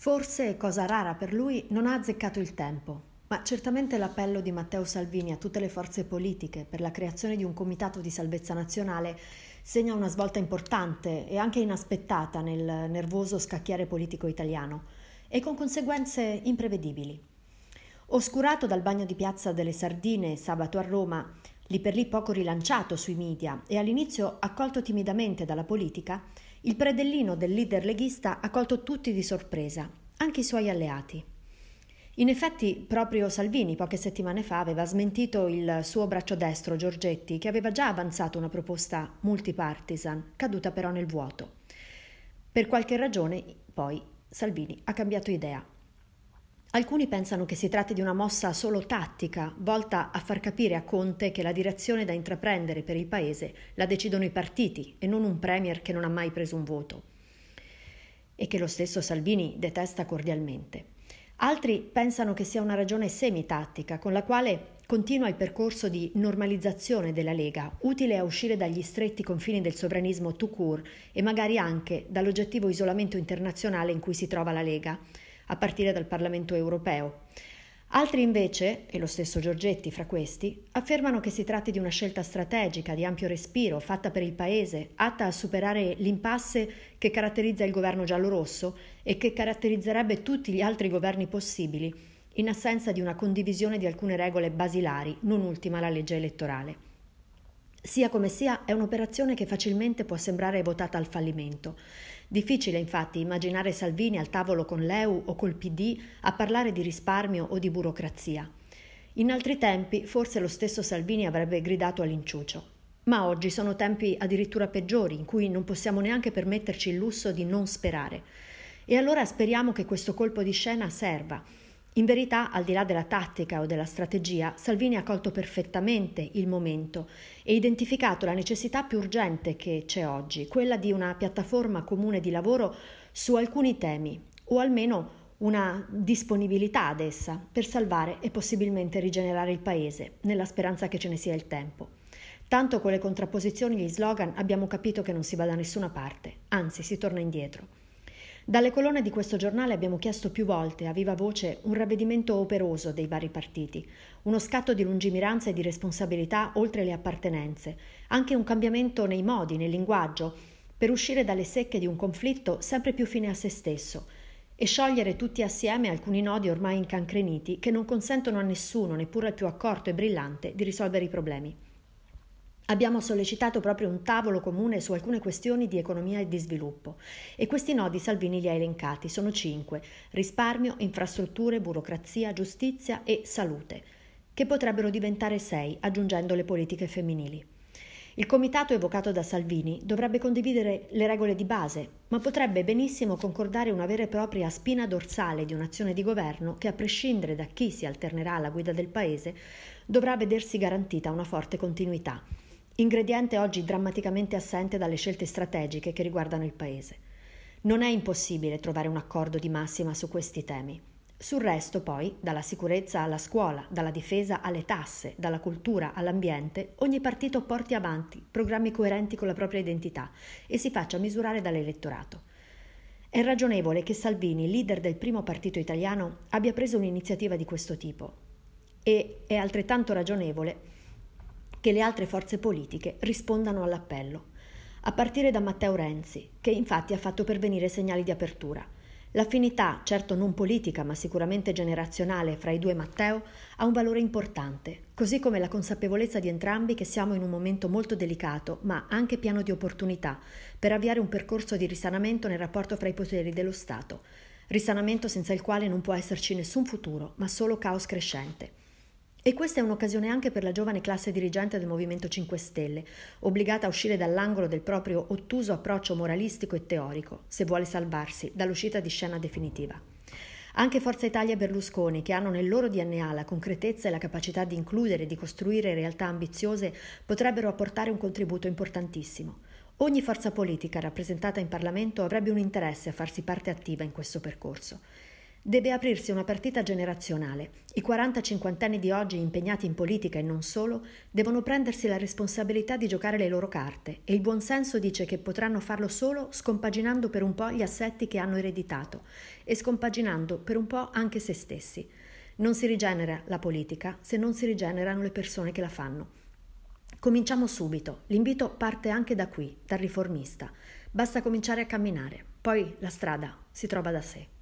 Forse, cosa rara per lui, non ha azzeccato il tempo, ma certamente l'appello di Matteo Salvini a tutte le forze politiche per la creazione di un comitato di salvezza nazionale segna una svolta importante e anche inaspettata nel nervoso scacchiere politico italiano e con conseguenze imprevedibili. Oscurato dal bagno di piazza delle Sardine sabato a Roma, lì per lì poco rilanciato sui media e all'inizio accolto timidamente dalla politica, il predellino del leader leghista ha colto tutti di sorpresa, anche i suoi alleati. In effetti, proprio Salvini poche settimane fa aveva smentito il suo braccio destro, Giorgetti, che aveva già avanzato una proposta multipartisan, caduta però nel vuoto. Per qualche ragione, poi, Salvini ha cambiato idea. Alcuni pensano che si tratti di una mossa solo tattica, volta a far capire a Conte che la direzione da intraprendere per il Paese la decidono i partiti e non un Premier che non ha mai preso un voto e che lo stesso Salvini detesta cordialmente. Altri pensano che sia una ragione semi-tattica con la quale continua il percorso di normalizzazione della Lega, utile a uscire dagli stretti confini del sovranismo tout court e magari anche dall'oggettivo isolamento internazionale in cui si trova la Lega a partire dal Parlamento europeo. Altri invece, e lo stesso Giorgetti fra questi, affermano che si tratti di una scelta strategica di ampio respiro fatta per il Paese, atta a superare l'impasse che caratterizza il governo giallorosso e che caratterizzerebbe tutti gli altri governi possibili, in assenza di una condivisione di alcune regole basilari, non ultima la legge elettorale. Sia come sia, è un'operazione che facilmente può sembrare votata al fallimento. Difficile infatti immaginare Salvini al tavolo con l'EU o col PD a parlare di risparmio o di burocrazia. In altri tempi forse lo stesso Salvini avrebbe gridato all'inciucio. Ma oggi sono tempi addirittura peggiori in cui non possiamo neanche permetterci il lusso di non sperare. E allora speriamo che questo colpo di scena serva in verità, al di là della tattica o della strategia, Salvini ha colto perfettamente il momento e identificato la necessità più urgente che c'è oggi, quella di una piattaforma comune di lavoro su alcuni temi, o almeno una disponibilità ad essa per salvare e possibilmente rigenerare il Paese, nella speranza che ce ne sia il tempo. Tanto con le contrapposizioni e gli slogan abbiamo capito che non si va da nessuna parte, anzi si torna indietro. Dalle colonne di questo giornale abbiamo chiesto più volte, a viva voce, un ravvedimento operoso dei vari partiti, uno scatto di lungimiranza e di responsabilità oltre le appartenenze, anche un cambiamento nei modi, nel linguaggio, per uscire dalle secche di un conflitto sempre più fine a se stesso e sciogliere tutti assieme alcuni nodi ormai incancreniti che non consentono a nessuno, neppure al più accorto e brillante, di risolvere i problemi. Abbiamo sollecitato proprio un tavolo comune su alcune questioni di economia e di sviluppo. E questi nodi Salvini li ha elencati, sono cinque, risparmio, infrastrutture, burocrazia, giustizia e salute, che potrebbero diventare sei aggiungendo le politiche femminili. Il comitato evocato da Salvini dovrebbe condividere le regole di base, ma potrebbe benissimo concordare una vera e propria spina dorsale di un'azione di governo che, a prescindere da chi si alternerà alla guida del Paese, dovrà vedersi garantita una forte continuità ingrediente oggi drammaticamente assente dalle scelte strategiche che riguardano il Paese. Non è impossibile trovare un accordo di massima su questi temi. Sul resto, poi, dalla sicurezza alla scuola, dalla difesa alle tasse, dalla cultura all'ambiente, ogni partito porti avanti programmi coerenti con la propria identità e si faccia misurare dall'elettorato. È ragionevole che Salvini, leader del primo partito italiano, abbia preso un'iniziativa di questo tipo. E è altrettanto ragionevole che le altre forze politiche rispondano all'appello, a partire da Matteo Renzi, che infatti ha fatto pervenire segnali di apertura. L'affinità, certo non politica ma sicuramente generazionale, fra i due Matteo ha un valore importante, così come la consapevolezza di entrambi che siamo in un momento molto delicato, ma anche pieno di opportunità, per avviare un percorso di risanamento nel rapporto fra i poteri dello Stato, risanamento senza il quale non può esserci nessun futuro, ma solo caos crescente. E questa è un'occasione anche per la giovane classe dirigente del Movimento 5 Stelle, obbligata a uscire dall'angolo del proprio ottuso approccio moralistico e teorico, se vuole salvarsi dall'uscita di scena definitiva. Anche Forza Italia e Berlusconi, che hanno nel loro DNA la concretezza e la capacità di includere e di costruire realtà ambiziose, potrebbero apportare un contributo importantissimo. Ogni forza politica rappresentata in Parlamento avrebbe un interesse a farsi parte attiva in questo percorso. Deve aprirsi una partita generazionale. I 40-50 anni di oggi, impegnati in politica e non solo, devono prendersi la responsabilità di giocare le loro carte e il buonsenso dice che potranno farlo solo scompaginando per un po' gli assetti che hanno ereditato e scompaginando per un po' anche se stessi. Non si rigenera la politica se non si rigenerano le persone che la fanno. Cominciamo subito. L'invito parte anche da qui, dal riformista. Basta cominciare a camminare, poi la strada si trova da sé.